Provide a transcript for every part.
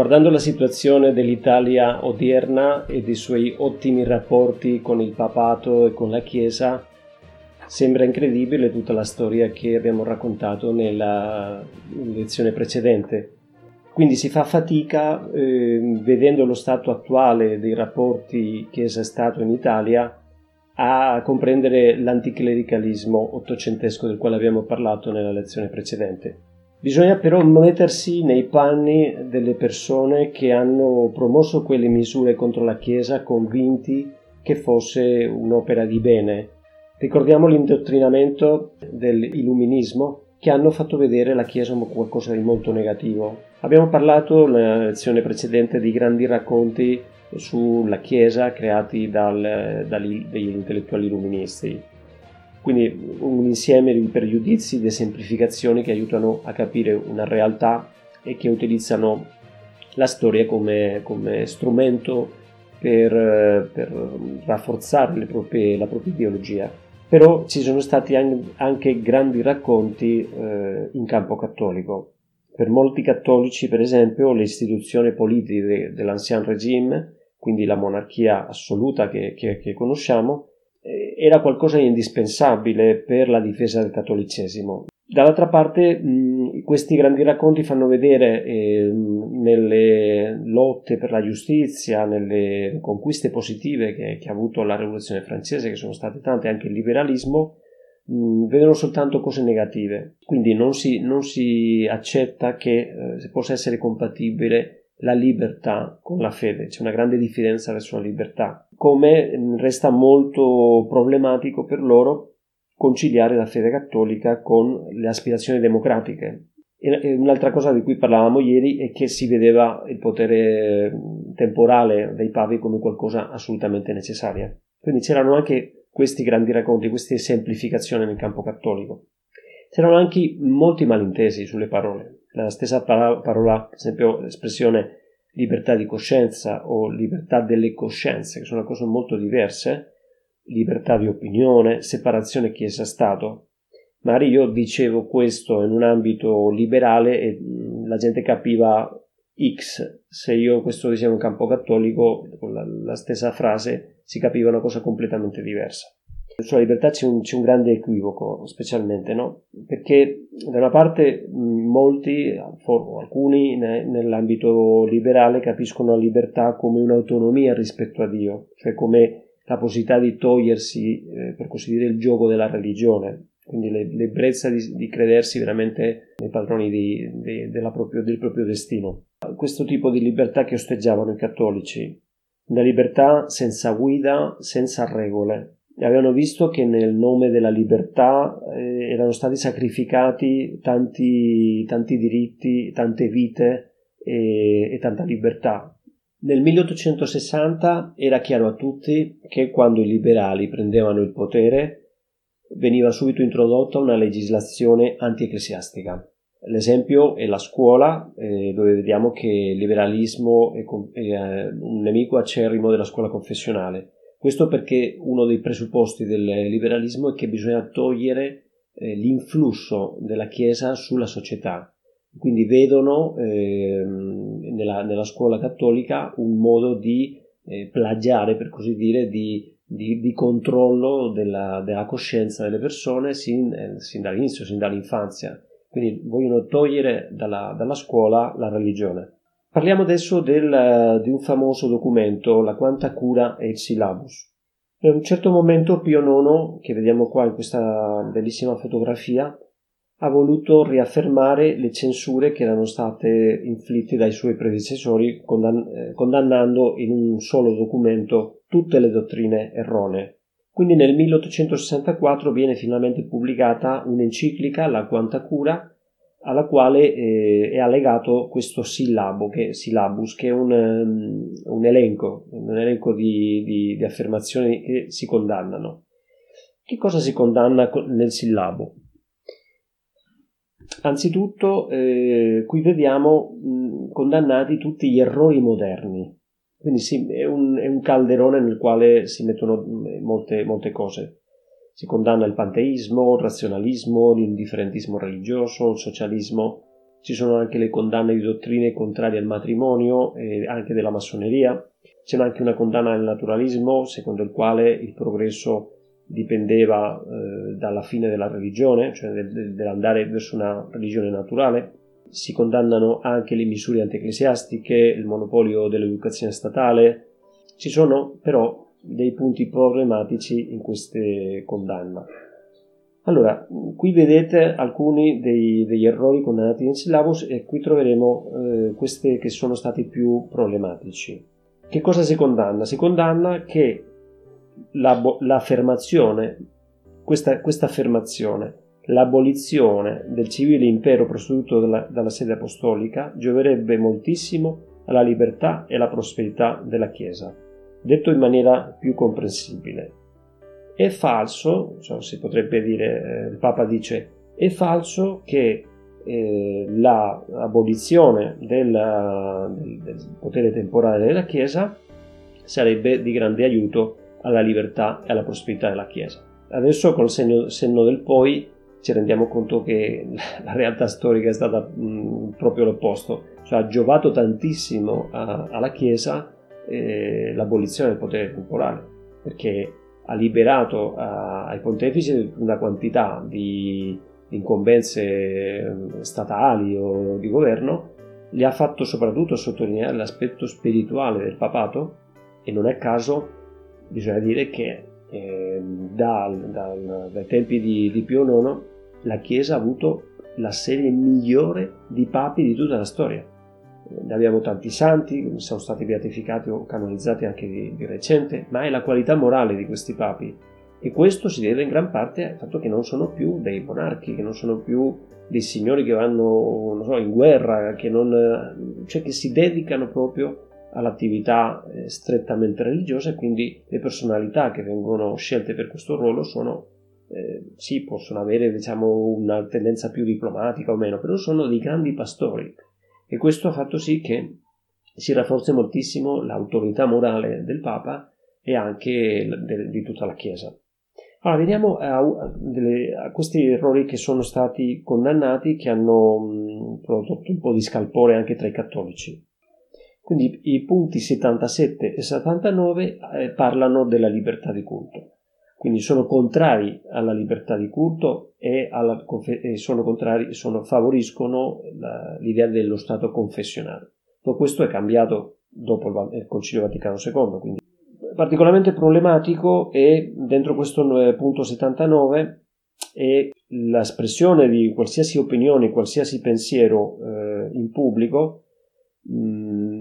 Guardando la situazione dell'Italia odierna e dei suoi ottimi rapporti con il papato e con la Chiesa, sembra incredibile tutta la storia che abbiamo raccontato nella lezione precedente. Quindi si fa fatica, eh, vedendo lo stato attuale dei rapporti Chiesa-Stato in Italia, a comprendere l'anticlericalismo ottocentesco del quale abbiamo parlato nella lezione precedente. Bisogna però mettersi nei panni delle persone che hanno promosso quelle misure contro la Chiesa convinti che fosse un'opera di bene. Ricordiamo l'indottrinamento dell'illuminismo che hanno fatto vedere la Chiesa come qualcosa di molto negativo. Abbiamo parlato nella lezione precedente di grandi racconti sulla Chiesa creati dal, dagli intellettuali illuministi. Quindi un insieme di pregiudizi, di semplificazioni che aiutano a capire una realtà e che utilizzano la storia come, come strumento per, per rafforzare proprie, la propria ideologia. Però ci sono stati anche grandi racconti eh, in campo cattolico. Per molti cattolici, per esempio, le istituzioni politiche dell'ancien regime, quindi la monarchia assoluta che, che, che conosciamo, era qualcosa di indispensabile per la difesa del cattolicesimo. Dall'altra parte, mh, questi grandi racconti fanno vedere eh, nelle lotte per la giustizia, nelle conquiste positive che, che, ha avuto la rivoluzione francese, che sono state tante, anche il liberalismo, mh, vedono soltanto cose negative. Quindi non si, non si accetta che eh, possa essere compatibile la libertà con la fede, c'è una grande differenza verso la libertà, come resta molto problematico per loro conciliare la fede cattolica con le aspirazioni democratiche. E un'altra cosa di cui parlavamo ieri è che si vedeva il potere temporale dei papi come qualcosa assolutamente necessaria. Quindi c'erano anche questi grandi racconti, queste semplificazioni nel campo cattolico. C'erano anche molti malintesi sulle parole la stessa parola, per esempio l'espressione libertà di coscienza o libertà delle coscienze, che sono cose molto diverse, libertà di opinione, separazione Chiesa-Stato. Magari io dicevo questo in un ambito liberale e la gente capiva X, se io questo dicevo in campo cattolico, con la, la stessa frase si capiva una cosa completamente diversa. Sulla libertà c'è un, c'è un grande equivoco, specialmente, no? Perché da una parte molti, alcuni nell'ambito liberale capiscono la libertà come un'autonomia rispetto a Dio, cioè come la possibilità di togliersi, eh, per così dire, il gioco della religione, quindi l'ebbrezza di, di credersi veramente nei padroni di, di, proprio, del proprio destino. Questo tipo di libertà che osteggiavano i cattolici, una libertà senza guida, senza regole, avevano visto che nel nome della libertà eh, erano stati sacrificati tanti, tanti diritti, tante vite e, e tanta libertà. Nel 1860 era chiaro a tutti che quando i liberali prendevano il potere veniva subito introdotta una legislazione antiecclesiastica. L'esempio è la scuola, eh, dove vediamo che il liberalismo è, è eh, un nemico acerrimo della scuola confessionale questo perché uno dei presupposti del liberalismo è che bisogna togliere eh, l'influsso della Chiesa sulla società. Quindi vedono eh, nella, nella, scuola cattolica un modo di eh, plagiare, per così dire, di, di, di controllo della, della, coscienza delle persone sin, eh, sin, dall'inizio, sin dall'infanzia. Quindi vogliono togliere dalla, dalla scuola la religione. Parliamo adesso del, di un famoso documento, la quanta cura e il syllabus. In un certo momento Pio IX, che vediamo qua in questa bellissima fotografia, ha voluto riaffermare le censure che erano state inflitte dai suoi predecessori, eh, condannando in un solo documento tutte le dottrine erronee. Quindi nel 1864 viene finalmente pubblicata un'enciclica, la Quanta Cura, alla quale eh, è allegato questo sillabo, che, syllabus, che è un, um, un elenco, un elenco di, di, di, affermazioni che si condannano. Che cosa si condanna nel sillabo? Anzitutto, eh, qui vediamo mh, condannati tutti gli errori moderni, quindi sì, è, un, è, un, calderone nel quale si mettono molte, molte cose. Si condanna il panteismo, il razionalismo, l'indifferentismo religioso, il socialismo. ci sono anche le condanne di dottrine contrarie al matrimonio e anche della massoneria, c'è anche una condanna al naturalismo secondo il quale il progresso dipendeva eh, dalla fine della religione, cioè del, dell'andare verso una religione naturale. Si condannano anche le misure antieclesiastiche, il monopolio dell'educazione statale. Ci sono però dei punti problematici in queste condanne. Allora, qui vedete alcuni dei, degli errori condannati in syllabus e qui troveremo eh, questi che sono stati più problematici. Che cosa si condanna? Si condanna che la, l'affermazione, questa, questa, affermazione, l'abolizione del civile impero prostituto dalla, dalla sede apostolica gioverebbe moltissimo alla libertà e alla prosperità della Chiesa. Detto in maniera più comprensibile, è falso, cioè si potrebbe dire, eh, il Papa dice, è falso che eh, l'abolizione del, del, del potere temporale della Chiesa sarebbe di grande aiuto alla libertà e alla prosperità della Chiesa. Adesso col segno, senno del poi ci rendiamo conto che la realtà storica è stata mh, proprio l'opposto, cioè ha giovato tantissimo a, alla Chiesa eh, l'abolizione del potere temporale, perché ha liberato a, ai pontefici una quantità di incombenze statali o di governo, li ha fatto soprattutto sottolineare l'aspetto spirituale del papato e non è caso bisogna dire che eh, dal, dal, dai tempi di, di Pio IX la Chiesa ha avuto la serie migliore di papi di tutta la storia. Ne abbiamo tanti santi, sono stati beatificati o canonizzati anche di, di recente, ma è la qualità morale di questi papi. E questo si deve in gran parte al fatto che non sono più dei monarchi, che non sono più dei signori che vanno so, in guerra, che, non, cioè che si dedicano proprio all'attività eh, strettamente religiosa e quindi le personalità che vengono scelte per questo ruolo sono eh, sì, possono avere diciamo, una tendenza più diplomatica o meno, però sono dei grandi pastori e questo ha fatto sì che si rafforzi moltissimo l'autorità morale del Papa e anche di tutta la Chiesa. Allora, vediamo a, a, delle, a, questi errori che sono stati condannati, che hanno prodotto un po' di scalpore anche tra i cattolici. Quindi i punti 77 e 79 eh, parlano della libertà di culto. Quindi sono contrari alla libertà di culto e, alla, e sono contrari, sono, favoriscono la, l'idea dello Stato confessionale. Tutto questo è cambiato dopo il, il Concilio Vaticano II. Quindi particolarmente problematico è dentro questo punto 79 è l'espressione di qualsiasi opinione, qualsiasi pensiero eh, in pubblico mh,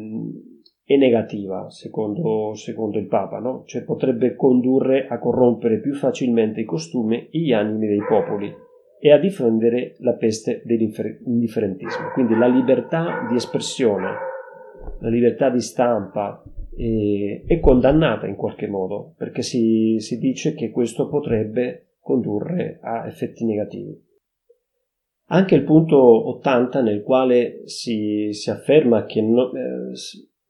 è negativa, secondo, secondo il Papa, no? cioè potrebbe condurre a corrompere più facilmente i costumi e gli animi dei popoli e a difendere la peste dell'indifferentismo. Quindi la libertà di espressione, la libertà di stampa è, è condannata in qualche modo, perché si, si dice che questo potrebbe condurre a effetti negativi. Anche il punto 80 nel quale si, si afferma che no, eh,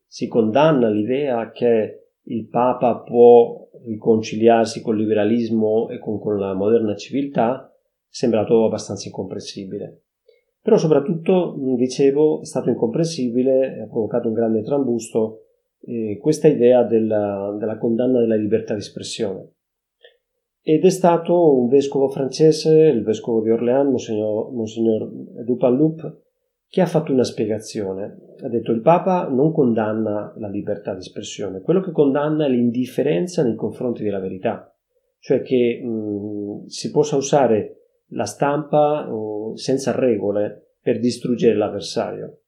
si condanna l'idea che il Papa può riconciliarsi col liberalismo e con, con la moderna civiltà sembra sembrato abbastanza incomprensibile. Però soprattutto, dicevo, è stato incomprensibile, ha provocato un grande trambusto eh, questa idea della, della condanna della libertà di espressione ed è stato un vescovo francese, il vescovo di Orléans, Monsignor, Monsignor Dupanloup, che ha fatto una spiegazione. Ha detto il Papa non condanna la libertà di espressione, quello che condanna è l'indifferenza nei confronti della verità, cioè che mh, si possa usare la stampa uh, senza regole per distruggere l'avversario.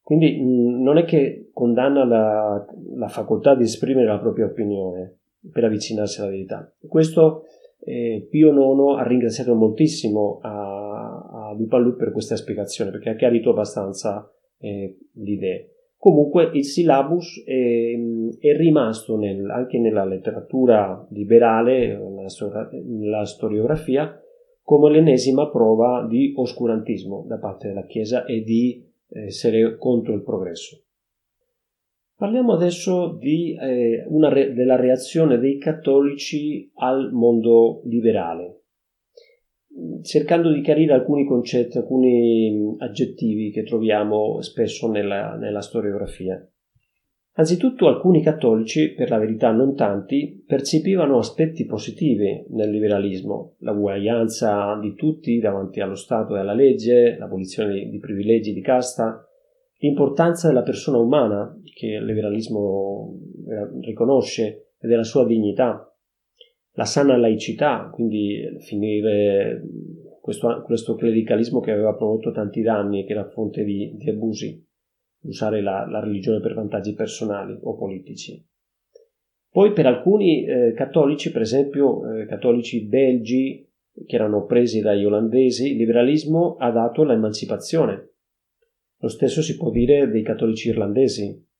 Quindi mh, non è che condanna la, la facoltà di esprimere la propria opinione, per avvicinarsi alla verità. Questo eh, Pio IX ha ringraziato moltissimo a, a per questa spiegazione perché ha chiarito abbastanza eh, l'idea. Comunque il syllabus è, è rimasto nel, anche nella letteratura liberale, nella, storiografia, come l'ennesima prova di oscurantismo da parte della Chiesa e di essere contro il progresso. Parliamo adesso di, eh, re- della reazione dei cattolici al mondo liberale. Cercando di chiarire alcuni concetti, alcuni aggettivi che troviamo spesso nella, nella storiografia. Anzitutto alcuni cattolici, per la verità non tanti, percepivano aspetti positivi nel liberalismo, la uguaglianza di tutti davanti allo Stato e alla legge, l'abolizione di privilegi di casta, l'importanza della persona umana che il liberalismo eh, riconosce e della sua dignità, la sana laicità, quindi finire questo, questo clericalismo che aveva prodotto tanti danni e che era fonte di, di abusi usare la, la, religione per vantaggi personali o politici. Poi per alcuni eh, cattolici, per esempio eh, cattolici belgi che erano presi dagli olandesi, il liberalismo ha dato l'emancipazione. Lo stesso si può dire dei cattolici irlandesi.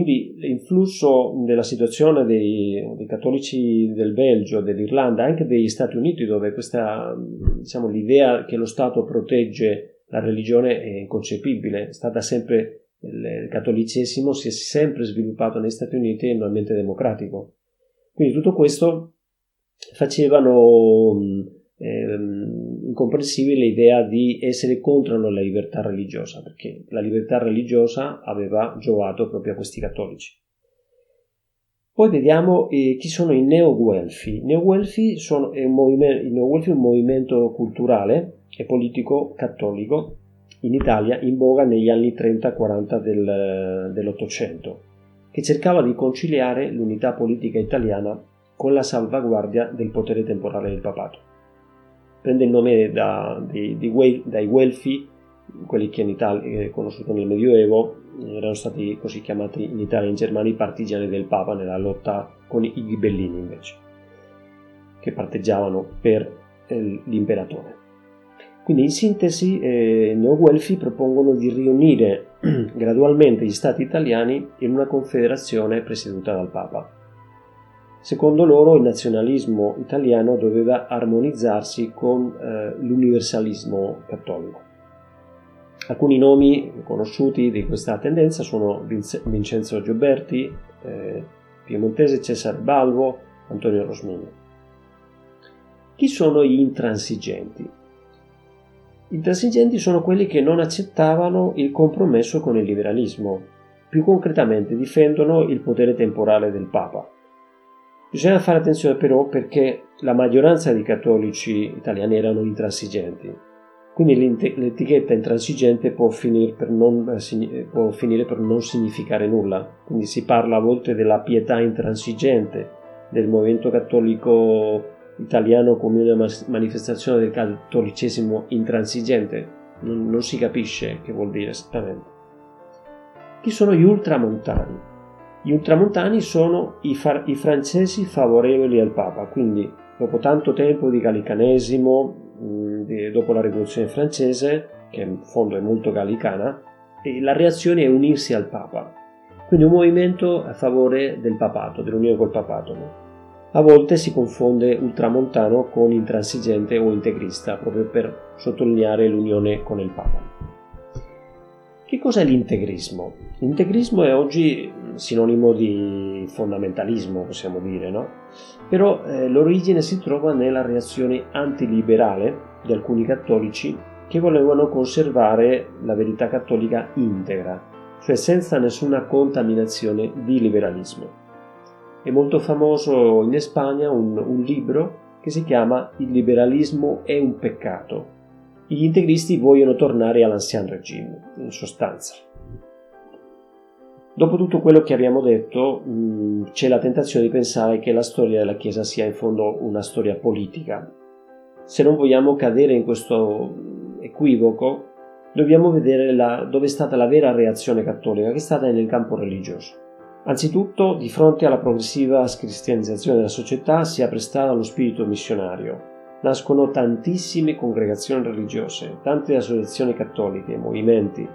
Quindi l'influsso della situazione dei, dei, cattolici del Belgio, dell'Irlanda, anche degli Stati Uniti, dove questa, diciamo, l'idea che lo Stato protegge la religione è inconcepibile, è stata sempre il cattolicesimo si è sempre sviluppato negli Stati Uniti in un ambiente democratico. Quindi tutto questo facevano eh, incomprensibile l'idea di essere contro la libertà religiosa, perché la libertà religiosa aveva giovato proprio a questi cattolici. Poi vediamo eh, chi sono i neo-Guelfi. I neo-Guelfi sono, è un movimento, neo-Guelfi è un movimento culturale e politico cattolico in Italia in voga negli anni 30-40 del, dell'Ottocento, che cercava di conciliare l'unità politica italiana con la salvaguardia del potere temporale del papato. Prende il nome da, di, di, dai Guelfi, quelli che in Italia, eh, conosciuti nel Medioevo, erano stati così chiamati in Italia e in Germania i partigiani del Papa nella lotta con i ghibellini invece, che parteggiavano per eh, l'imperatore. Quindi in sintesi eh, i neoguelfi propongono di riunire gradualmente gli stati italiani in una confederazione presieduta dal Papa. Secondo loro il nazionalismo italiano doveva armonizzarsi con eh, l'universalismo cattolico. Alcuni nomi conosciuti di questa tendenza sono Vincenzo Gioberti, eh, piemontese Cesare Balvo, Antonio Rosmini. Chi sono gli intransigenti? I transigenti sono quelli che non accettavano il compromesso con il liberalismo, più concretamente difendono il potere temporale del Papa. Bisogna fare attenzione però perché la maggioranza dei cattolici italiani erano intransigenti, quindi l'etichetta intransigente può finire, non, può finire per non significare nulla, quindi si parla a volte della pietà intransigente del movimento cattolico italiano come una manifestazione del cattolicesimo intransigente, non, non si capisce che vuol dire esattamente. Chi sono gli ultramontani? Gli ultramontani sono i, far, i francesi favorevoli al Papa, quindi dopo tanto tempo di gallicanesimo, mm, di, dopo la rivoluzione francese, che in fondo è molto gallicana, la reazione è unirsi al Papa. Quindi un movimento a favore del papato, dell'unione col papato. No? A volte si confonde ultramontano con intransigente o integrista, proprio per sottolineare l'unione con il Papa. Che cos'è l'integrismo? L'integrismo è oggi sinonimo di fondamentalismo, possiamo dire, no? Però eh, l'origine si trova nella reazione antiliberale di alcuni cattolici che volevano conservare la verità cattolica integra, cioè senza nessuna contaminazione di liberalismo. È molto famoso in Spagna un, un libro che si chiama Il liberalismo è un peccato. Gli integristi vogliono tornare all'ancien regime, in sostanza. Dopo tutto quello che abbiamo detto, mh, c'è la tentazione di pensare che la storia della Chiesa sia in fondo una storia politica. Se non vogliamo cadere in questo equivoco, dobbiamo vedere la, dove è stata la vera reazione cattolica, che è stata nel campo religioso. Anzitutto, di fronte alla progressiva scristianizzazione della società, si apre strada allo spirito missionario. Nascono tantissime congregazioni religiose, tante associazioni cattoliche, movimenti,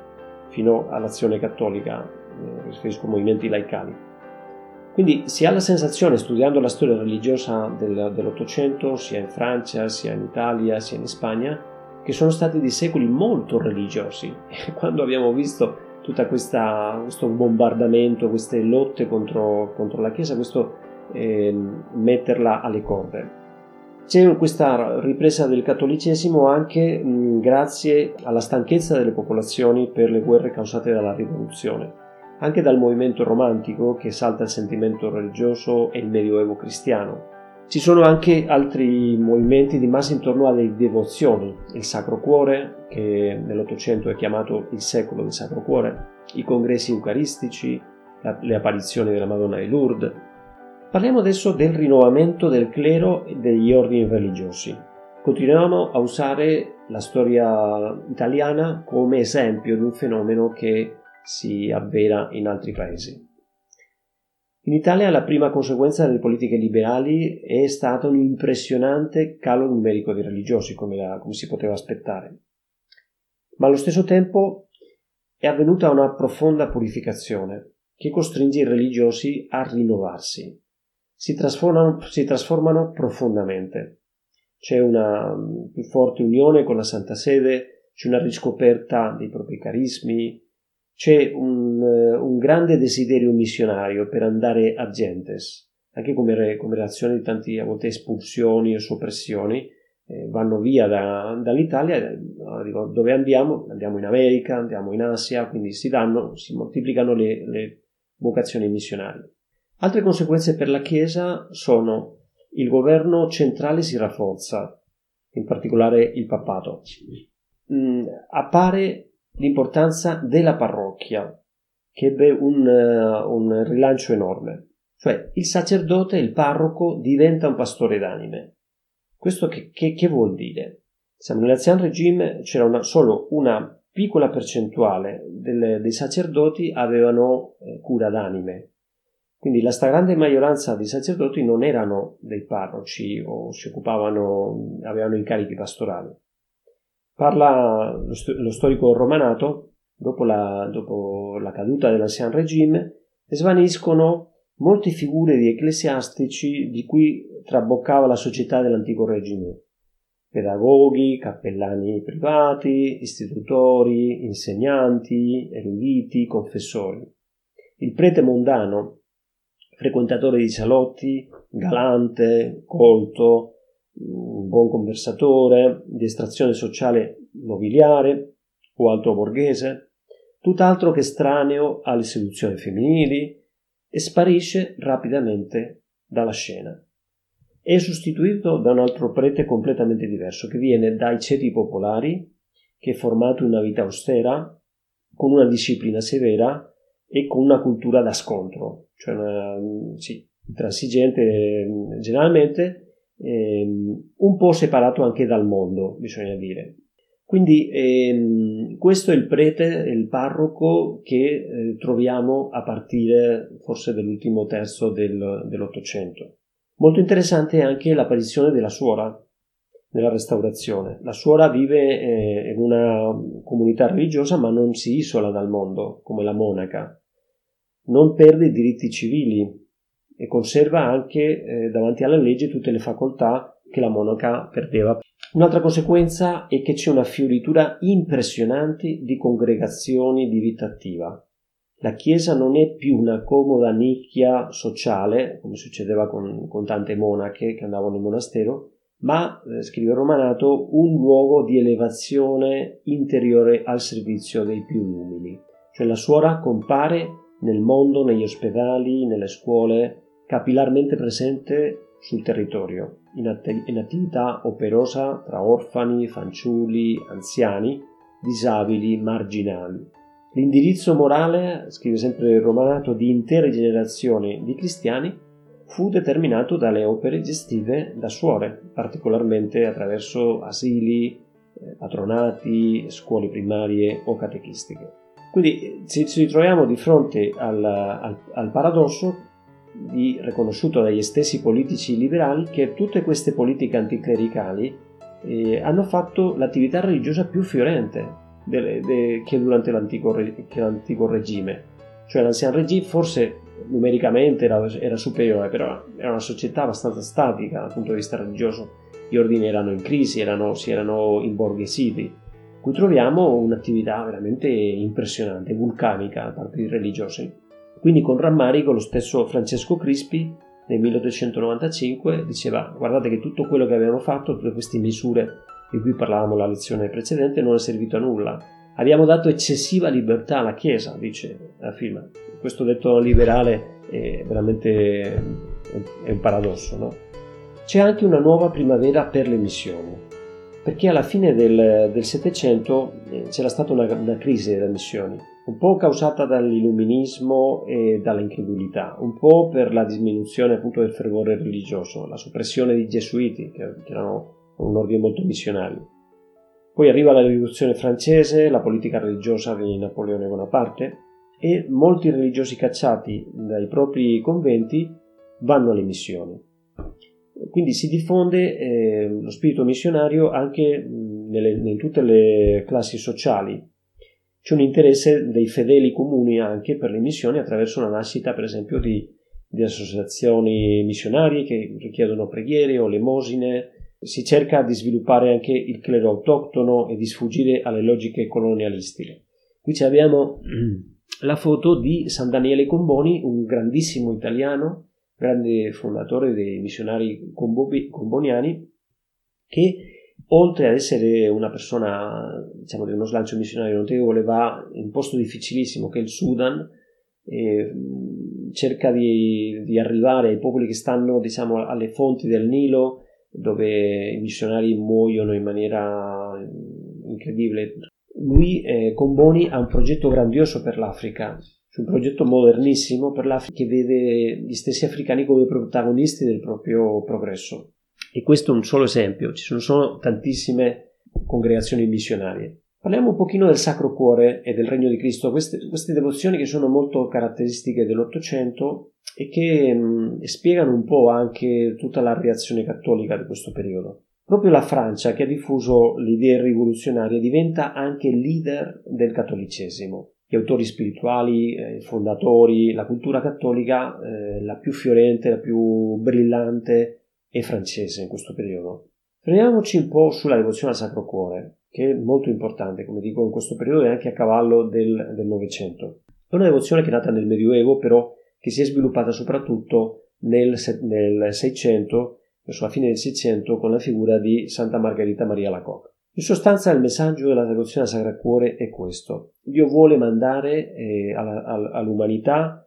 fino all'azione cattolica, eh, riferisco movimenti laicali. Quindi si ha la sensazione, studiando la storia religiosa del, dell'Ottocento, sia in Francia, sia in Italia, sia in Spagna, che sono stati dei secoli molto religiosi. Quando abbiamo visto tutto questo bombardamento, queste lotte contro, contro la Chiesa, questo eh, metterla alle corde. C'è questa ripresa del cattolicesimo anche mh, grazie alla stanchezza delle popolazioni per le guerre causate dalla rivoluzione, anche dal movimento romantico che salta il sentimento religioso e il medioevo cristiano. Ci sono anche altri movimenti di massa intorno alle devozioni, il Sacro Cuore, che nell'Ottocento è chiamato il secolo del Sacro Cuore, i congressi eucaristici, le apparizioni della Madonna di Lourdes, Parliamo adesso del rinnovamento del clero e degli ordini religiosi. Continuiamo a usare la storia italiana come esempio di un fenomeno che si avvera in altri paesi. In Italia la prima conseguenza delle politiche liberali è stato un impressionante calo numerico di religiosi, come, la, come si poteva aspettare. Ma allo stesso tempo è avvenuta una profonda purificazione che costringe i religiosi a rinnovarsi, si trasformano, si trasformano profondamente. C'è una mm, più forte unione con la Santa Sede, c'è una riscoperta dei propri carismi, c'è un, eh, un grande desiderio missionario per andare a gentes, anche come, come reazione di tante a volte espulsioni o soppressioni, eh, vanno via da, dall'Italia, eh, dove andiamo? Andiamo in America, andiamo in Asia, quindi si danno, si moltiplicano le, le vocazioni missionarie. Altre conseguenze per la Chiesa sono il governo centrale si rafforza, in particolare il papato. Mm, appare l'importanza della parrocchia, che ebbe un, uh, un rilancio enorme. Cioè il sacerdote, il parroco, diventa un pastore d'anime. Questo che, che, che vuol dire? Siamo nell'Ancien Regime, c'era una, solo una piccola percentuale delle, dei sacerdoti avevano eh, cura d'anime, quindi la stragrande maggioranza dei sacerdoti non erano dei parroci o si occupavano, avevano incarichi pastorali. Parla lo, st- lo storico romanato, dopo la, dopo la caduta dell'Ancien Regime, svaniscono molte figure di ecclesiastici di cui traboccava la società dell'antico regime. Pedagoghi, cappellani privati, istitutori, insegnanti, eruditi, confessori. Il prete mondano, frequentatore di salotti, galante, colto, un buon conversatore, di estrazione sociale nobiliare o alto borghese, tutt'altro che estraneo alle seduzioni femminili, e sparisce rapidamente dalla scena. È sostituito da un altro prete completamente diverso, che viene dai ceti popolari, che è formato in una vita austera, con una disciplina severa e con una cultura da scontro, cioè una, sì, intransigente generalmente, ehm, un po' separato anche dal mondo, bisogna dire. Quindi ehm, questo è il prete, il parroco che eh, troviamo a partire forse dell'ultimo terzo del, dell'Ottocento. Molto interessante è anche l'apparizione della suora nella restaurazione. La suora vive eh, in una comunità religiosa ma non si isola dal mondo come la monaca non perde i diritti civili e conserva anche eh, davanti alla legge tutte le facoltà che la monaca perdeva. Un'altra conseguenza è che c'è una fioritura impressionante di congregazioni di vita attiva. La Chiesa non è più una comoda nicchia sociale, come succedeva con, con tante monache che andavano in monastero, ma, eh, scrive Romanato, un luogo di elevazione interiore al servizio dei più umili. Cioè la suora compare nel mondo, negli ospedali, nelle scuole, capillarmente presente sul territorio, in, att- in attività operosa tra orfani, fanciulli, anziani, disabili, marginali. L'indirizzo morale, scrive sempre Romanato, di intere generazioni di cristiani fu determinato dalle opere gestive da suore, particolarmente attraverso asili, eh, patronati, scuole primarie o catechistiche. Quindi ci, ritroviamo di fronte al, al, al paradosso di, riconosciuto dagli stessi politici liberali che tutte queste politiche anticlericali eh, hanno fatto l'attività religiosa più fiorente de, de, che durante l'antico, che l'antico, regime. Cioè l'Ancien Regime forse numericamente era, era, superiore, però era una società abbastanza statica dal punto di vista religioso. Gli ordini erano in crisi, erano, si erano imborghesiti cui troviamo un'attività veramente impressionante, vulcanica da parte di religiosi. Quindi con rammarico lo stesso Francesco Crispi nel 1895 diceva guardate che tutto quello che abbiamo fatto, tutte queste misure di cui parlavamo la lezione precedente, non è servito a nulla. Abbiamo dato eccessiva libertà alla Chiesa, dice la firma. Questo detto liberale è veramente è un paradosso, no? C'è anche una nuova primavera per le missioni, perché alla fine del Settecento eh, c'era stata una, una crisi delle missioni un po' causata dall'illuminismo e dall'incredulità, un po' per la diminuzione appunto del fervore religioso, la soppressione dei gesuiti, che erano un ordine molto missionario. Poi arriva la rivoluzione francese, la politica religiosa di Napoleone Bonaparte e molti religiosi cacciati dai propri conventi vanno alle missioni. Quindi si diffonde eh, lo spirito missionario anche nelle, in tutte le classi sociali, c'è un interesse dei fedeli comuni anche per le missioni attraverso la nascita, per esempio, di, di associazioni missionarie che richiedono preghiere o lemosine. Si cerca di sviluppare anche il clero autoctono e di sfuggire alle logiche colonialistiche. Qui abbiamo la foto di San Daniele Comboni, un grandissimo italiano, grande fondatore dei missionari comboniani, che oltre ad essere una persona diciamo, di uno slancio missionario notevole, va in un posto difficilissimo che è il Sudan, e cerca di, di, arrivare ai popoli che stanno diciamo, alle fonti del Nilo, dove i missionari muoiono in maniera incredibile. Lui, eh, con Boni, ha un progetto grandioso per l'Africa, un progetto modernissimo per l'Africa che vede gli stessi africani come protagonisti del proprio progresso. E questo è un solo esempio, ci sono, sono tantissime congregazioni missionarie. Parliamo un pochino del Sacro Cuore e del Regno di Cristo, queste, queste devozioni che sono molto caratteristiche dell'Ottocento e che mh, spiegano un po' anche tutta la reazione cattolica di questo periodo. Proprio la Francia, che ha diffuso le idee rivoluzionarie, diventa anche leader del cattolicesimo. Gli autori spirituali, eh, i fondatori, la cultura cattolica, eh, la più fiorente, la più brillante e francese in questo periodo. Fermiamoci un po' sulla devozione al Sacro Cuore, che è molto importante, come dico, in questo periodo e anche a cavallo del Novecento. È una devozione che è nata nel Medioevo, però che si è sviluppata soprattutto nel, nel 600, verso la fine del 600, con la figura di Santa Margherita Maria Lacoque. In sostanza il messaggio della devozione al Sacro Cuore è questo. Dio vuole mandare eh, all'umanità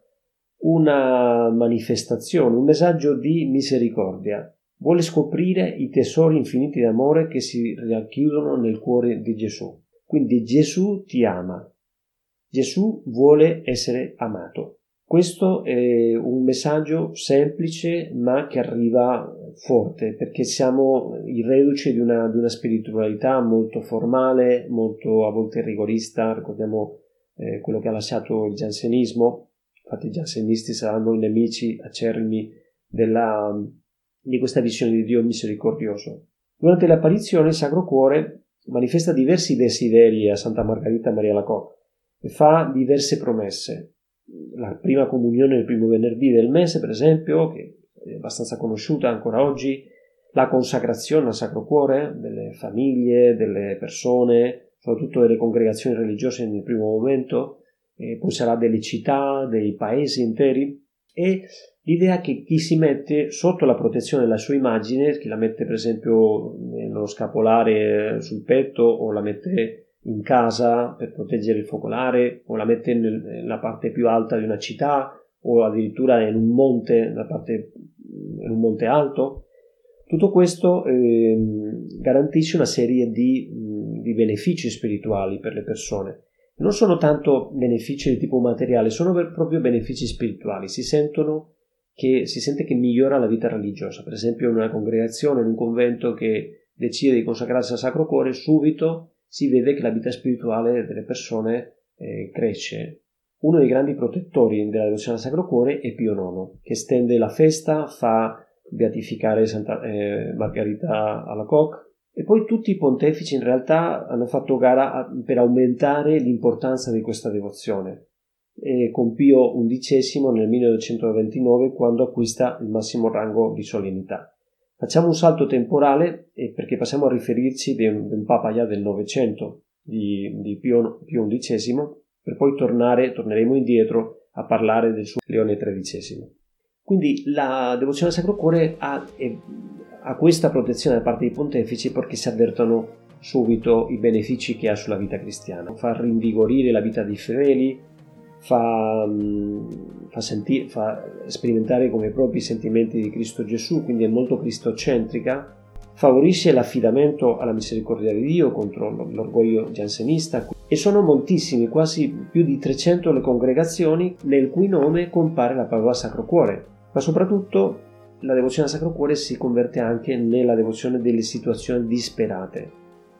una manifestazione, un messaggio di misericordia, Vuole scoprire i tesori infiniti d'amore che si racchiudono nel cuore di Gesù. Quindi Gesù ti ama. Gesù vuole essere amato. Questo è un messaggio semplice ma che arriva forte perché siamo i reduci di una, di una spiritualità molto formale, molto a volte rigorista. Ricordiamo eh, quello che ha lasciato il giansenismo. Infatti i giansenisti saranno i nemici acerrimi della, di questa visione di Dio misericordioso. Durante l'apparizione il Sacro Cuore manifesta diversi desideri a Santa Margherita Maria Lacoque e fa diverse promesse. La prima comunione il primo venerdì del mese, per esempio, che è abbastanza conosciuta ancora oggi, la consacrazione al Sacro Cuore delle famiglie, delle persone, soprattutto delle congregazioni religiose nel primo momento, poi sarà delle città, dei paesi interi, e l'idea che chi si mette sotto la protezione della sua immagine, chi la mette per esempio nello scapolare sul petto o la mette in casa per proteggere il focolare o la mette nella parte più alta di una città o addirittura in un monte, parte, in un monte alto, tutto questo eh, garantisce una serie di, di benefici spirituali per le persone. Non sono tanto benefici di tipo materiale, sono proprio benefici spirituali, si sentono che si sente che migliora la vita religiosa. Per esempio, in una congregazione, in un convento che decide di consacrarsi al Sacro Cuore, subito si vede che la vita spirituale delle persone eh, cresce. Uno dei grandi protettori della devozione al Sacro Cuore è Pio IX, che estende la festa, fa beatificare Santa eh, Margherita alla Coque, e poi tutti i pontefici in realtà hanno fatto gara per aumentare l'importanza di questa devozione. E con Pio XI nel 1929 quando acquista il massimo rango di solennità. Facciamo un salto temporale perché passiamo a riferirci di un, di un Papa già del Novecento, di, di Pio, Pio, XI, per poi tornare, torneremo indietro a parlare del suo Leone XIII. Quindi la devozione al Sacro Cuore ha, ha questa protezione da parte dei pontefici perché si avvertono subito i benefici che ha sulla vita cristiana. Fa rinvigorire la vita dei fedeli, fa, mm, fa, sentire, fa sperimentare come propri i sentimenti di Cristo Gesù, quindi è molto cristocentrica, favorisce l'affidamento alla misericordia di Dio contro l'orgoglio giansenista e sono moltissimi, quasi più di 300 le congregazioni nel cui nome compare la parola Sacro Cuore, ma soprattutto la devozione al Sacro Cuore si converte anche nella devozione delle situazioni disperate,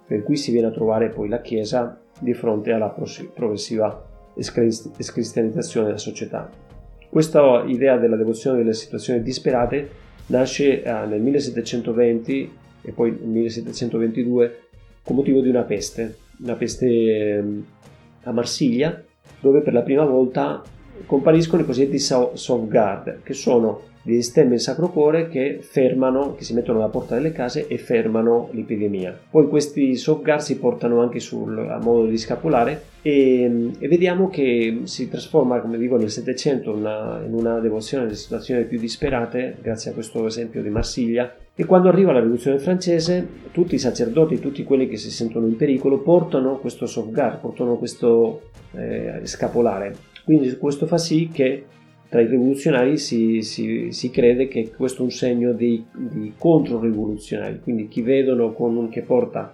per cui si viene a trovare poi la Chiesa di fronte alla progressiva escristianizzazione della società. Questa idea della devozione delle situazioni disperate nasce eh, nel 1720 e poi nel 1722 con motivo di una peste, una peste ehm, a Marsiglia, dove per la prima volta compariscono i cosiddetti guard, che sono dei stemmi in Sacro Cuore che fermano, che si mettono alla porta delle case e fermano l'epidemia. Poi questi softguard si portano anche sul, a modo di scapolare e, e, vediamo che si trasforma, come dico, nel Settecento in una devozione delle situazioni più disperate, grazie a questo esempio di Marsiglia, e quando arriva la rivoluzione francese, tutti i sacerdoti, tutti quelli che si sentono in pericolo, portano questo softguard, portano questo eh, scapolare. Quindi questo fa sì che tra i rivoluzionari si, si, si, crede che questo è un segno di, di contro-rivoluzionari, quindi chi vedono con un che porta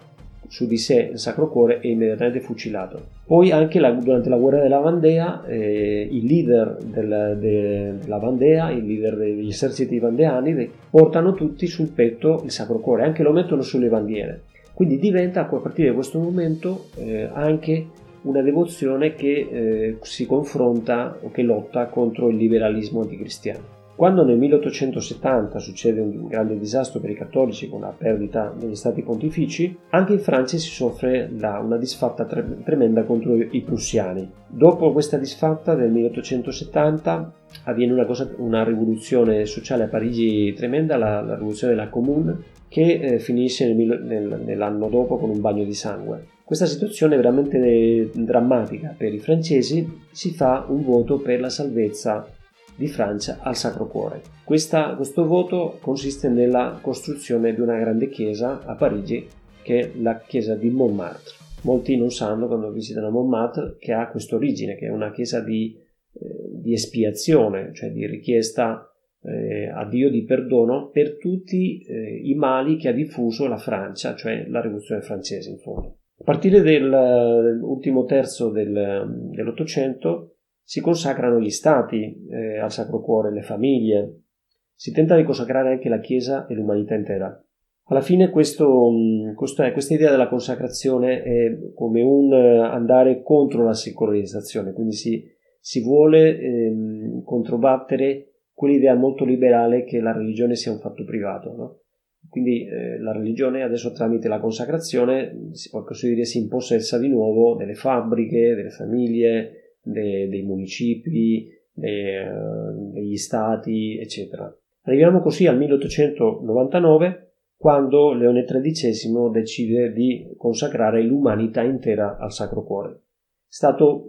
su di sé il Sacro Cuore è immediatamente fucilato. Poi anche la, durante la guerra della Vandea eh, i leader del, de, della Vandea, i leader degli eserciti vandeani portano tutti sul petto il Sacro Cuore, anche lo mettono sulle bandiere. Quindi diventa a partire da questo momento eh, anche una devozione che eh, si confronta o che lotta contro il liberalismo anticristiano. Quando nel 1870 succede un grande disastro per i cattolici con la perdita degli stati pontifici, anche in Francia si soffre la, una disfatta tre, tremenda contro i prussiani. Dopo questa disfatta del 1870 avviene una, cosa, una rivoluzione sociale a Parigi tremenda, la, la rivoluzione della Commune, che eh, finisce nel, nel, nell'anno dopo con un bagno di sangue. Questa situazione è veramente drammatica per i francesi, si fa un voto per la salvezza di Francia al Sacro Cuore. Questa, questo voto consiste nella costruzione di una grande chiesa a Parigi che è la chiesa di Montmartre. Molti non sanno quando visitano Montmartre che ha questa origine, che è una chiesa di, eh, di espiazione, cioè di richiesta eh, a Dio di perdono per tutti eh, i mali che ha diffuso la Francia, cioè la rivoluzione francese in fondo. A partire dall'ultimo terzo del, dell'Ottocento si consacrano gli stati eh, al Sacro Cuore, le famiglie, si tenta di consacrare anche la Chiesa e l'umanità intera. Alla fine questo, questa, questa idea della consacrazione è come un andare contro la secolarizzazione, quindi si, si vuole ehm, controbattere quell'idea molto liberale che la religione sia un fatto privato. No? Quindi eh, la religione adesso tramite la consacrazione si può dire si impossessa di nuovo delle fabbriche, delle famiglie, de, dei municipi, de, uh, degli stati, eccetera. Arriviamo così al 1899 quando Leone XIII decide di consacrare l'umanità intera al Sacro Cuore. È stato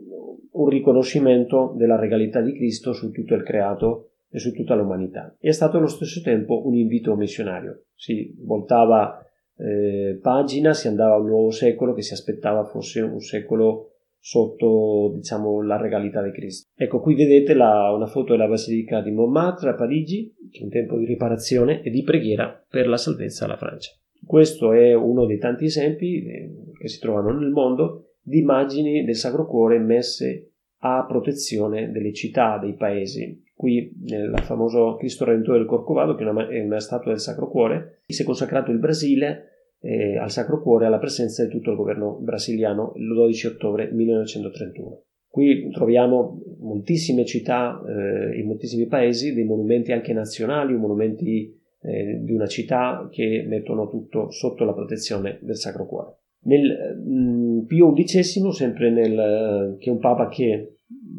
un riconoscimento della regalità di Cristo su tutto il creato e su tutta l'umanità. E è stato allo stesso tempo un invito missionario. Si voltava eh, pagina, si andava a un nuovo secolo che si aspettava fosse un secolo sotto diciamo, la regalità di Cristo. Ecco, qui vedete la, una foto della Basilica di Montmartre a Parigi, che è un tempo di riparazione e di preghiera per la salvezza alla Francia. Questo è uno dei tanti esempi eh, che si trovano nel mondo di immagini del Sacro Cuore messe a protezione delle città, dei paesi, Qui nel famoso Cristo Redentore del Corcovado, che è una, statua del Sacro Cuore, si è consacrato il Brasile eh, al Sacro Cuore alla presenza di tutto il governo brasiliano il 12 ottobre 1931. Qui troviamo moltissime città eh, in moltissimi paesi, dei monumenti anche nazionali, monumenti eh, di una città che mettono tutto sotto la protezione del Sacro Cuore. Nel mh, mm, Pio XI, sempre nel, che è un papa che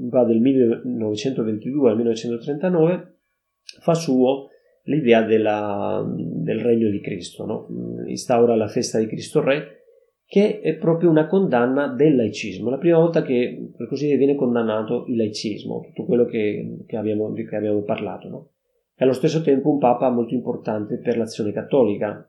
va del 1922 al 1939, fa suo l'idea della, del regno di Cristo, no? instaura la festa di Cristo Re, che è proprio una condanna del laicismo. La prima volta che, per così dire, viene condannato il laicismo, tutto quello che, che, abbiamo, che abbiamo, parlato. No? È allo stesso tempo un papa molto importante per l'azione cattolica.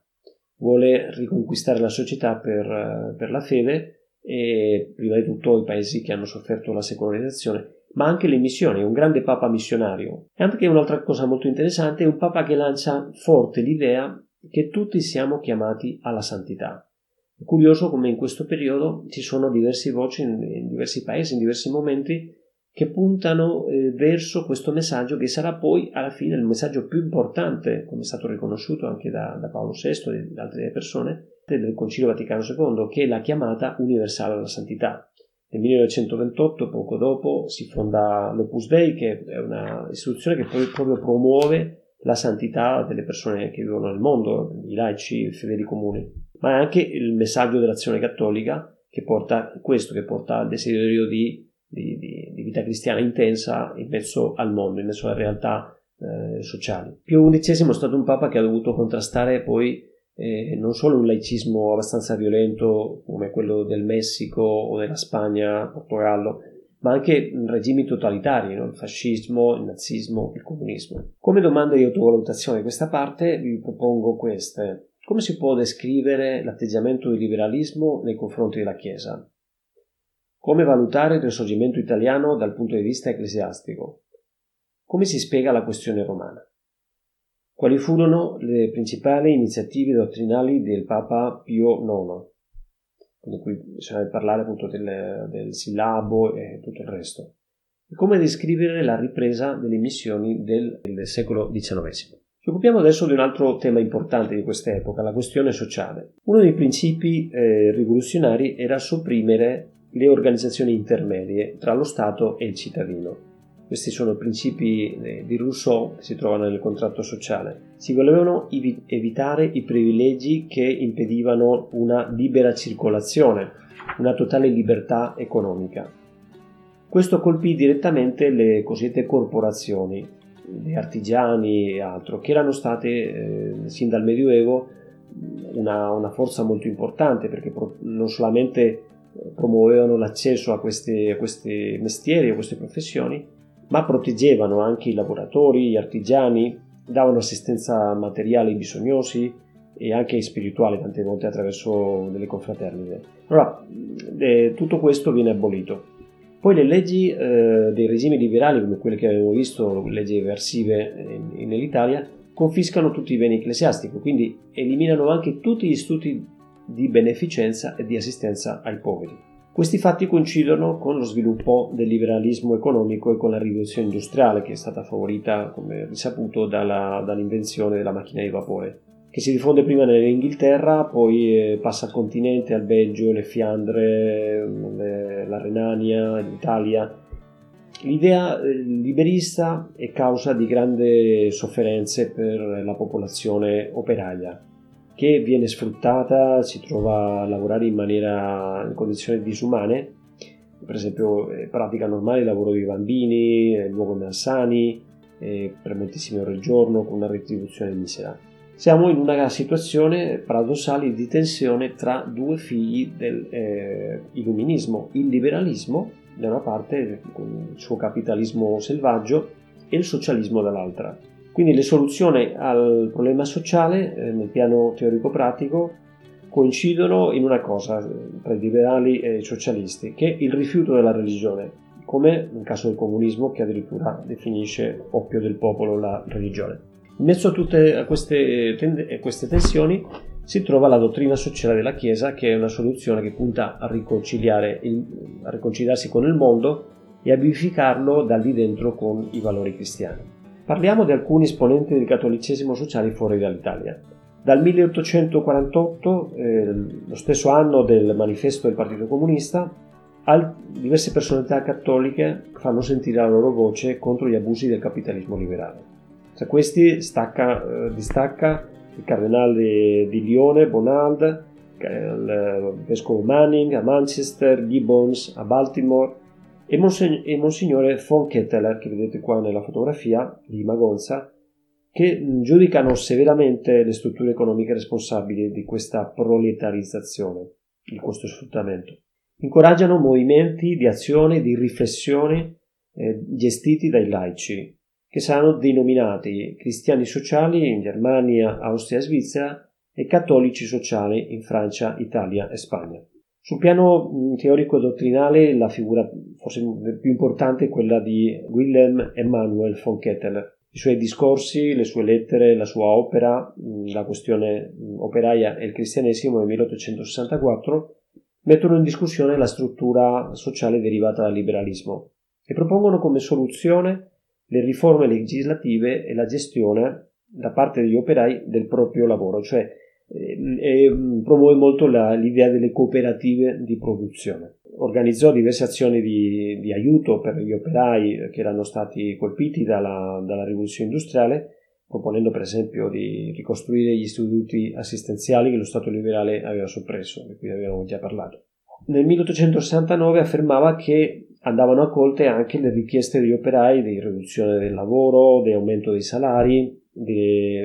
Vuole riconquistare la società per, per la fede e prima di tutto i paesi che hanno sofferto la secolarizzazione ma anche le missioni, un grande papa missionario. E anche un'altra cosa molto interessante è un papa che lancia forte l'idea che tutti siamo chiamati alla santità. È curioso come in questo periodo ci sono diverse voci in, in diversi paesi, in diversi momenti, che puntano eh, verso questo messaggio che sarà poi alla fine il messaggio più importante, come è stato riconosciuto anche da, da Paolo VI e da altre persone, del Concilio Vaticano II, che è la chiamata universale alla santità. Nel 1928, poco dopo, si fonda l'Opus Dei, che è un'istituzione che proprio promuove la santità delle persone che vivono nel mondo, i laici, i fedeli comuni, ma è anche il messaggio dell'azione cattolica che porta questo, che porta al desiderio di, di, di, di vita cristiana intensa in mezzo al mondo, in mezzo alle realtà eh, sociali. Pio XI è stato un papa che ha dovuto contrastare poi eh, non solo un laicismo abbastanza violento come quello del Messico o della Spagna, Portogallo, ma anche regimi totalitari, no? il fascismo, il nazismo, il comunismo. Come domanda di autovalutazione di questa parte vi propongo queste. Come si può descrivere l'atteggiamento di liberalismo nei confronti della Chiesa? Come valutare il risorgimento italiano dal punto di vista ecclesiastico? Come si spiega la questione romana? Quali furono le principali iniziative dottrinali del Papa Pio IX? Di cui bisogna parlare appunto del, del sillabo e tutto il resto. E come descrivere la ripresa delle missioni del, del secolo XIX. Ci occupiamo adesso di un altro tema importante di quest'epoca, la questione sociale. Uno dei principi eh, rivoluzionari era sopprimere le organizzazioni intermedie tra lo Stato e il cittadino. Questi sono principi eh, di Rousseau che si trovano nel contratto sociale. Si volevano evi- evitare i privilegi che impedivano una libera circolazione, una totale libertà economica. Questo colpì direttamente le cosiddette corporazioni, gli artigiani e altro, che erano state eh, sin dal Medioevo una, una, forza molto importante perché pro- non solamente promuovevano l'accesso a questi mestieri, a queste professioni, ma proteggevano anche i lavoratori, gli artigiani, davano assistenza materiale ai bisognosi e anche spirituale tante volte attraverso delle confraternite. Allora, eh, tutto questo viene abolito. Poi le leggi eh, dei regimi liberali, come quelle che abbiamo visto, leggi eversive nell'Italia, confiscano tutti i beni ecclesiastici, quindi eliminano anche tutti gli istituti di beneficenza e di assistenza ai poveri. Questi fatti coincidono con lo sviluppo del liberalismo economico e con la rivoluzione industriale che è stata favorita, come risaputo, dalla, dall'invenzione della macchina di vapore, che si diffonde prima nell'Inghilterra, poi eh, passa al continente, al Belgio, le Fiandre, le, la Renania, l'Italia. L'idea eh, liberista è causa di grandi sofferenze per la popolazione operaia che viene sfruttata, si trova a lavorare in maniera in condizioni disumane, per esempio pratica normale il lavoro dei bambini, luoghi malsani, per moltissime ore al giorno con una retribuzione misera. Siamo in una situazione paradossale di tensione tra due figli dell'illuminismo, eh, il liberalismo da una parte con il suo capitalismo selvaggio e il socialismo dall'altra. Quindi le soluzioni al problema sociale eh, nel piano teorico-pratico coincidono in una cosa tra i liberali e i socialisti, che è il rifiuto della religione, come nel caso del comunismo che addirittura definisce oppio del popolo la religione. In mezzo a tutte queste, queste tensioni si trova la dottrina sociale della Chiesa, che è una soluzione che punta a, il, a riconciliarsi con il mondo e a vivificarlo da lì dentro con i valori cristiani. Parliamo di alcuni esponenti del cattolicesimo sociale fuori dall'Italia. Dal 1848, eh, lo stesso anno del manifesto del Partito Comunista, diverse personalità cattoliche fanno sentire la loro voce contro gli abusi del capitalismo liberale. Tra questi stacca, eh, distacca il cardinale di Lione, Bonald, il vescovo Manning a Manchester, Gibbons a Baltimore, e, Monsignore, e Monsignore von Ketteler, che vedete qua nella fotografia di Magonza, che giudicano severamente le strutture economiche responsabili di questa proletarizzazione, di questo sfruttamento. Incoraggiano movimenti di azione, di riflessione eh, gestiti dai laici, che saranno denominati cristiani sociali in Germania, Austria e Svizzera e cattolici sociali in Francia, Italia e Spagna. Sul piano teorico-dottrinale la figura forse più importante è quella di Wilhelm Emanuel von Ketteler. I suoi discorsi, le sue lettere, la sua opera, la questione operaia e il cristianesimo nel 1864 mettono in discussione la struttura sociale derivata dal liberalismo e propongono come soluzione le riforme legislative e la gestione da parte degli operai del proprio lavoro, cioè eh, promuove molto la, l'idea delle cooperative di produzione. Organizzò diverse azioni di, di, aiuto per gli operai che erano stati colpiti dalla, dalla rivoluzione industriale, proponendo per esempio di ricostruire gli istituti assistenziali che lo Stato liberale aveva soppresso, di cui avevamo già parlato. Nel 1869 affermava che andavano accolte anche le richieste degli operai di riduzione del lavoro, di aumento dei salari, di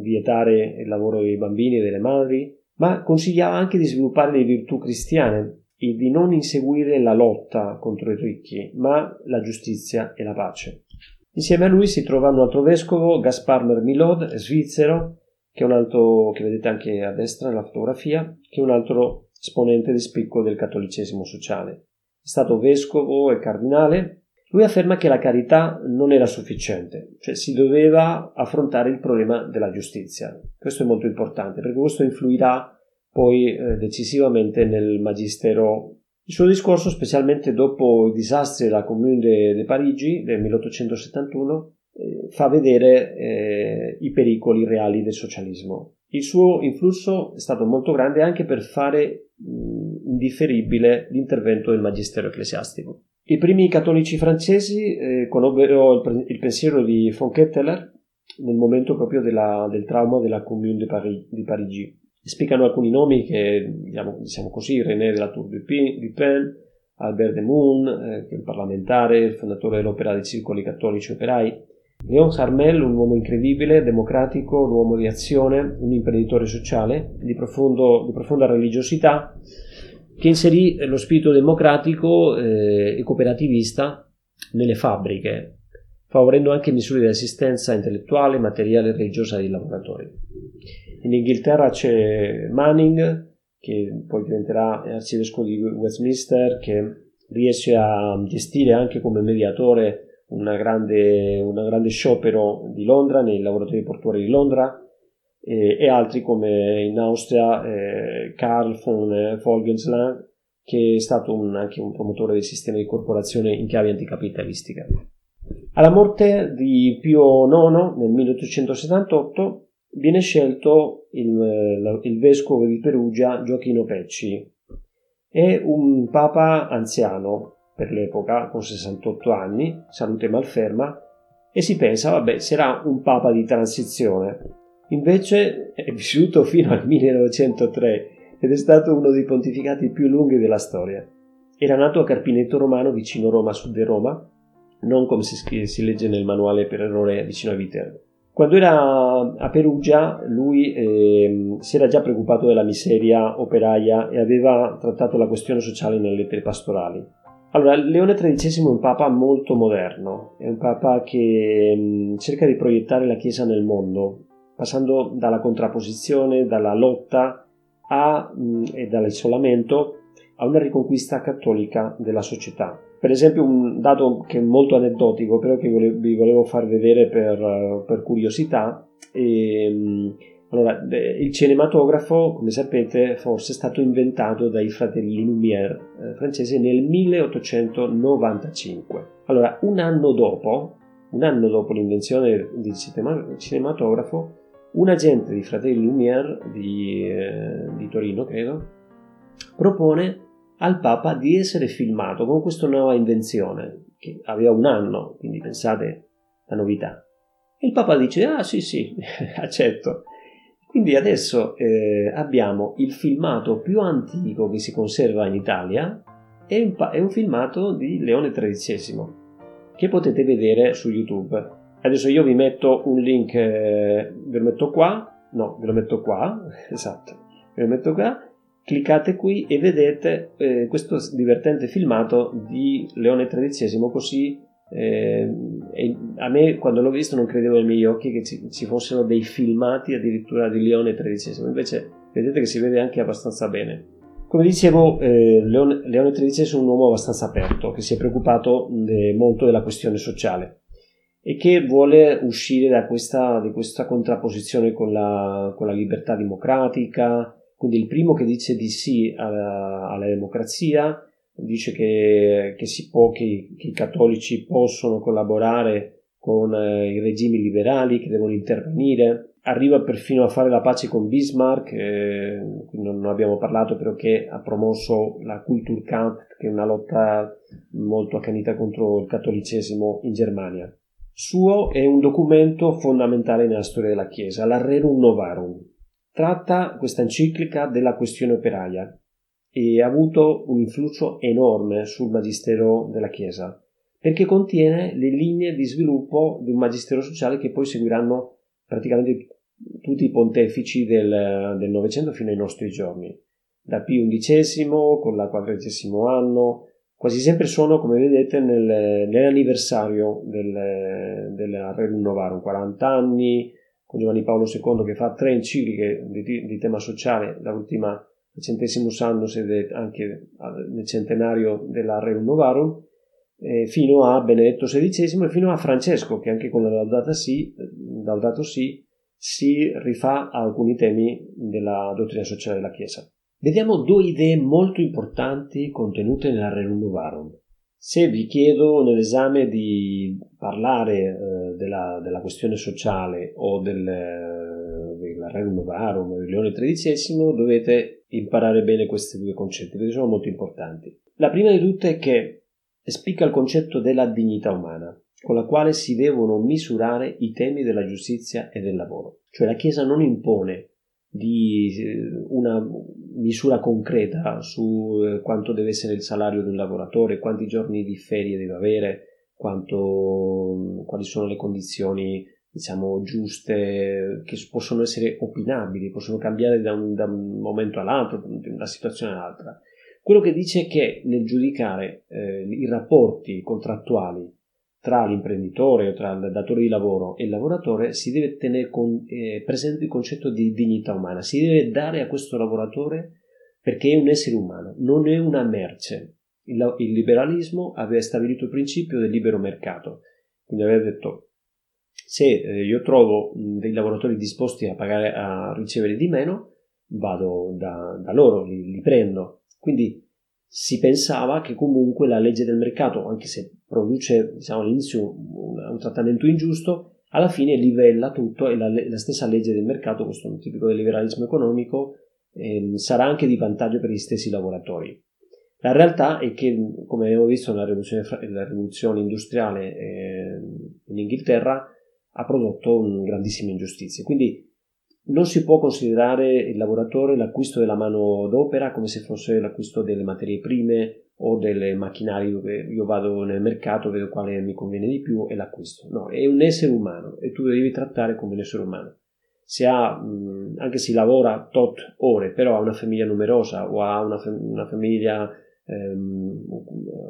vietare il lavoro dei bambini e delle madri, ma consigliava anche di sviluppare le virtù cristiane e di non inseguire la lotta contro i ricchi, ma la giustizia e la pace. Insieme a lui si trova un altro vescovo, Gaspar Mermilod, svizzero, che è un altro, che vedete anche a destra nella fotografia, che è un altro esponente di spicco del cattolicesimo sociale. È stato vescovo e cardinale. Lui afferma che la carità non era sufficiente, cioè si doveva affrontare il problema della giustizia. Questo è molto importante perché questo influirà poi eh, decisivamente nel magistero. Il suo discorso, specialmente dopo i disastri della Commune de Parigi del 1871, eh, fa vedere eh, i pericoli reali del socialismo. Il suo influsso è stato molto grande anche per fare mh, indifferibile l'intervento del magistero ecclesiastico. I primi cattolici francesi eh, conobbero il, il, pensiero di von Ketteler nel momento proprio della, del trauma della Commune de Paris, di Parigi. Spiegano alcuni nomi che, diciamo, diciamo così, René de la Tour du Pin, Albert de Moon, eh, il parlamentare, il fondatore dell'opera dei circoli cattolici operai, Leon Harmel, un uomo incredibile, democratico, un uomo di azione, un imprenditore sociale di, profondo, di profonda religiosità, che inserì lo spirito democratico eh, e cooperativista nelle fabbriche, favorendo anche misure di assistenza intellettuale, materiale e religiosa dei lavoratori. In Inghilterra c'è Manning, che poi diventerà arcivescovo di Westminster, che riesce a gestire anche come mediatore una grande, una grande sciopero di Londra, nei lavoratori portuari di Londra, eh, e altri come in Austria eh, Karl von Volgensland, che è stato un, anche un promotore del sistema di corporazione in chiave anticapitalistica. Alla morte di Pio IX nel 1878 viene scelto il, il vescovo di Perugia Gioachino Pecci. È un papa anziano, per l'epoca, con 68 anni, salute malferma, e si pensa, vabbè, sarà un papa di transizione. Invece è vissuto fino al 1903 ed è stato uno dei pontificati più lunghi della storia. Era nato a Carpineto Romano, vicino Roma, sud di Roma, non come si, si legge nel manuale per errore vicino a Viterbo. Quando era a Perugia lui eh, si era già preoccupato della miseria operaia e aveva trattato la questione sociale nelle lettere pastorali. Allora, Leone XIII è un papa molto moderno, è un papa che mh, mm, cerca di proiettare la Chiesa nel mondo, passando dalla contrapposizione, dalla lotta a, mm, e dall'isolamento a una riconquista cattolica della società. Per esempio, un dato che è molto aneddotico, però che vi volevo far vedere per, per curiosità, mh, mm, allora, il cinematografo, come sapete, forse è stato inventato dai fratelli Lumière eh, francesi nel 1895. Allora, un anno dopo, un anno dopo l'invenzione del cinematografo, un agente di fratelli Lumière di, eh, di Torino, credo, propone al Papa di essere filmato con questa nuova invenzione, che aveva un anno, quindi pensate la novità. E il Papa dice, ah sì sì, accetto. Quindi adesso eh, abbiamo il filmato più antico che si conserva in Italia, è un, è un filmato di Leone XIII, che potete vedere su YouTube. Adesso io vi metto un link, eh, ve lo metto qua, no, ve lo metto qua, esatto, ve lo metto qua, cliccate qui e vedete eh, questo divertente filmato di Leone XIII, così Eh, a me quando l'ho visto non credevo ai miei occhi che ci, ci fossero dei filmati addirittura di Leone XIII, invece vedete che si vede anche abbastanza bene. Come dicevo, eh, Leone, Leone XIII è un uomo abbastanza aperto, che si è preoccupato de, molto della questione sociale e che vuole uscire da questa, questa contrapposizione con la, con la, libertà democratica, quindi il primo che dice di sì alla, alla democrazia, dice che, che, può, che, che, i cattolici possono collaborare con eh, i regimi liberali, che devono intervenire, arriva perfino a fare la pace con Bismarck, eh, non abbiamo parlato però che ha promosso la Kulturkampf, che è una lotta molto accanita contro il cattolicesimo in Germania. Suo è un documento fondamentale nella storia della Chiesa, la Rerum Novarum. Tratta questa enciclica della questione operaia e ha avuto un influsso enorme sul magistero della Chiesa, perché contiene le linee di sviluppo di un magistero sociale che poi seguiranno praticamente tutti i pontefici del, del Novecento fino ai nostri giorni, da Pio XI con la quadragesimo anno, quasi sempre sono, come vedete, nel, nell'anniversario del, della Rerum Novarum, 40 anni, con Giovanni Paolo II che fa tre encicliche di, di tema sociale, l'ultima al centesimo anno sede anche nel centenario della Rerum Novarum, eh, fino a Benedetto XVI e fino a Francesco, che anche con la Laudato Si, Laudato si si rifà a alcuni temi della dottrina sociale della Chiesa. Vediamo due idee molto importanti contenute nella Rerum Novarum. Se vi chiedo nell'esame di parlare eh, della, della, questione sociale o del, della Rerum Novarum o del Leone XIII, dovete imparare bene questi due concetti, perché sono molto importanti. La prima di tutte è che spicca il concetto della dignità umana con la quale si devono misurare i temi della giustizia e del lavoro. Cioè la Chiesa non impone di eh, una misura concreta su eh, quanto deve essere il salario di un lavoratore, quanti giorni di ferie deve avere, quanto, quali sono le condizioni diciamo giuste che possono essere opinabili, possono cambiare da un, da un momento all'altro, da una situazione all'altra. Quello che dice è che nel giudicare eh, i rapporti contrattuali tra l'imprenditore o tra il datore di lavoro e il lavoratore si deve tenere con, eh, presente il concetto di dignità umana, si deve dare a questo lavoratore perché è un essere umano, non è una merce. Il, il liberalismo aveva stabilito il principio del libero mercato, quindi aveva detto se eh, io trovo dei lavoratori disposti a, pagare, a ricevere di meno, vado da, da loro, li, li prendo. Quindi si pensava che comunque la legge del mercato, anche se produce diciamo, all'inizio un, un trattamento ingiusto, alla fine livella tutto e la, la, stessa legge del mercato, questo è un tipico del liberalismo economico, eh, sarà anche di vantaggio per gli stessi lavoratori. La realtà è che, come abbiamo visto nella rivoluzione, la rivoluzione industriale eh, in Inghilterra, ha prodotto grandissime ingiustizie. Quindi non si può considerare il lavoratore l'acquisto della mano d'opera come se fosse l'acquisto delle materie prime o delle macchinari dove io vado nel mercato, vedo quale mi conviene di più e l'acquisto. No, è un essere umano e tu lo devi trattare come un essere umano. Se ha, anche se lavora tot ore, però ha una famiglia numerosa o ha una, una famiglia ehm,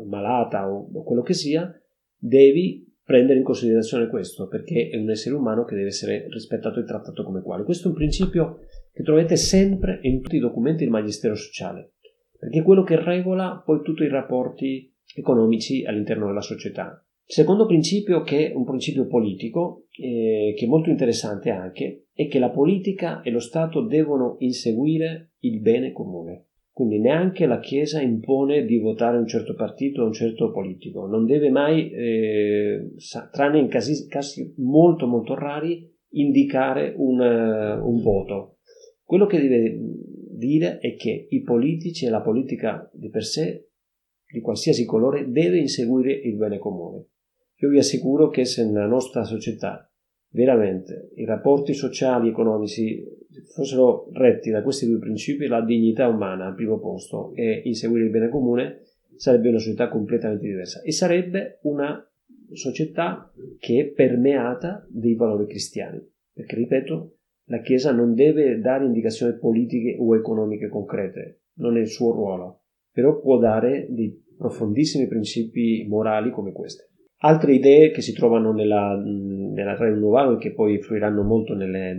malata o quello che sia, devi prendere in considerazione questo, perché è un essere umano che deve essere rispettato e trattato come quale. Questo è un principio che trovate sempre in tutti i documenti del Magistero Sociale, perché è quello che regola poi tutti i rapporti economici all'interno della società. Secondo principio, che è un principio politico, eh, che è molto interessante anche, è che la politica e lo Stato devono inseguire il bene comune. Quindi neanche la Chiesa impone di votare un certo partito o un certo politico, non deve mai, eh, tranne in casi, casi, molto molto rari, indicare un, uh, un voto. Quello che deve dire è che i politici e la politica di per sé, di qualsiasi colore, deve inseguire il bene comune. Io vi assicuro che se nella nostra società veramente i rapporti sociali e economici fossero retti da questi due principi, la dignità umana al primo posto e inseguire il bene comune, sarebbe una società completamente diversa e sarebbe una società che è permeata dei valori cristiani. Perché, ripeto, la Chiesa non deve dare indicazioni politiche o economiche concrete, non è il suo ruolo, però può dare dei profondissimi principi morali come questi. Altre idee che si trovano nella, nella Rerum Novarum e che poi fluiranno molto nelle,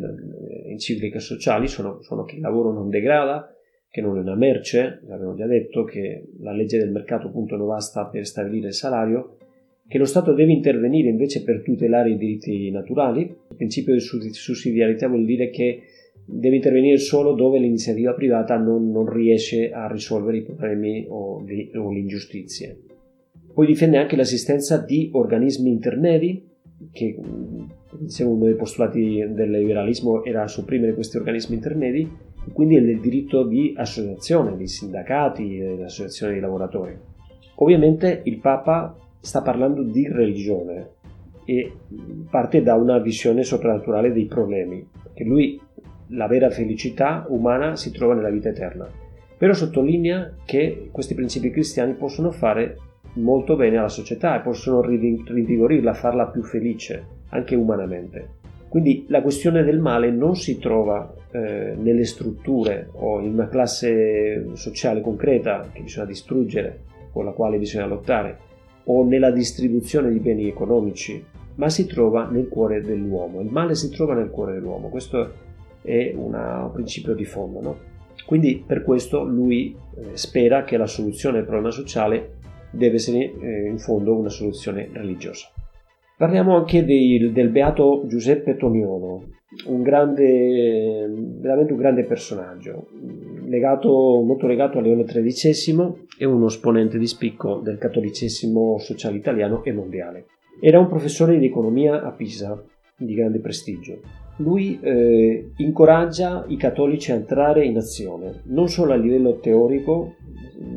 encicliche sociali sono, sono, che il lavoro non degrada, che non è una merce, l'abbiamo già detto, che la legge del mercato appunto non basta per stabilire il salario, che lo Stato deve intervenire invece per tutelare i diritti naturali. Il principio di sussidiarietà vuol dire che deve intervenire solo dove l'iniziativa privata non, non riesce a risolvere i problemi o, le, o le ingiustizie. Poi difende anche l'esistenza di organismi intermedi, che uno dei postulati del liberalismo era sopprimere questi organismi intermedi, e quindi il diritto di associazione, di sindacati e di associazioni di lavoratori. Ovviamente il Papa sta parlando di religione e parte da una visione soprannaturale dei problemi, che lui la vera felicità umana si trova nella vita eterna. Però sottolinea che questi principi cristiani possono fare molto bene alla società e possono rinvigorirla, farla più felice, anche umanamente. Quindi la questione del male non si trova eh, nelle strutture o in una classe sociale concreta che bisogna distruggere, con la quale bisogna lottare, o nella distribuzione di beni economici, ma si trova nel cuore dell'uomo. Il male si trova nel cuore dell'uomo, questo è una, un principio di fondo. No? Quindi per questo lui eh, spera che la soluzione del problema sociale deve essere eh, in fondo una soluzione religiosa. Parliamo anche dei, del beato Giuseppe Toniolo, un grande, veramente un grande personaggio, legato, molto legato a Leone XIII e uno esponente di spicco del cattolicesimo sociale italiano e mondiale. Era un professore di economia a Pisa, di grande prestigio. Lui eh, incoraggia i cattolici a entrare in azione, non solo a livello teorico,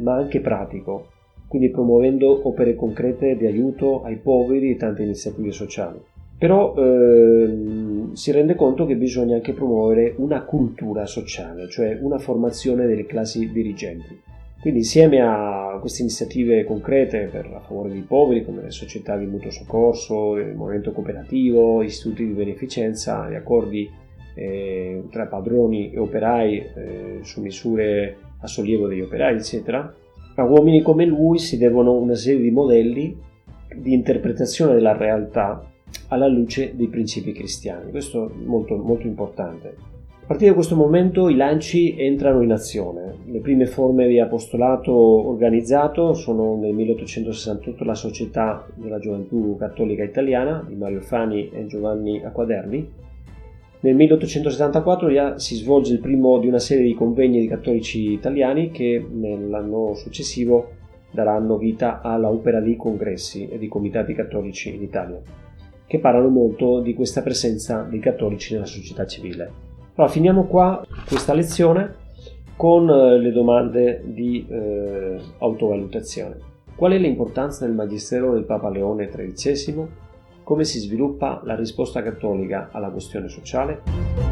ma anche pratico, quindi promuovendo opere concrete di aiuto ai poveri e tante iniziative sociali. Però ehm, si rende conto che bisogna anche promuovere una cultura sociale, cioè una formazione delle classi dirigenti. Quindi insieme a queste iniziative concrete per a favore dei poveri, come le società di mutuo soccorso, il movimento cooperativo, istituti di beneficenza, gli accordi eh, tra padroni e operai eh, su misure a sollievo degli operai, eccetera, a uomini come lui si devono una serie di modelli di interpretazione della realtà alla luce dei principi cristiani. Questo è molto, molto importante. A partire da questo momento i lanci entrano in azione. Le prime forme di apostolato organizzato sono nel 1868 la Società della Gioventù Cattolica Italiana di Mario Fani e Giovanni Acquaderni, nel 1874 si svolge il primo di una serie di convegni di cattolici italiani che nell'anno successivo daranno vita alla opera di congressi e di comitati cattolici in Italia, che parlano molto di questa presenza dei cattolici nella società civile. Allora, finiamo qua questa lezione con eh, le domande di eh, autovalutazione. Qual è l'importanza del Magistero del Papa Leone XIII come si sviluppa la risposta cattolica alla questione sociale?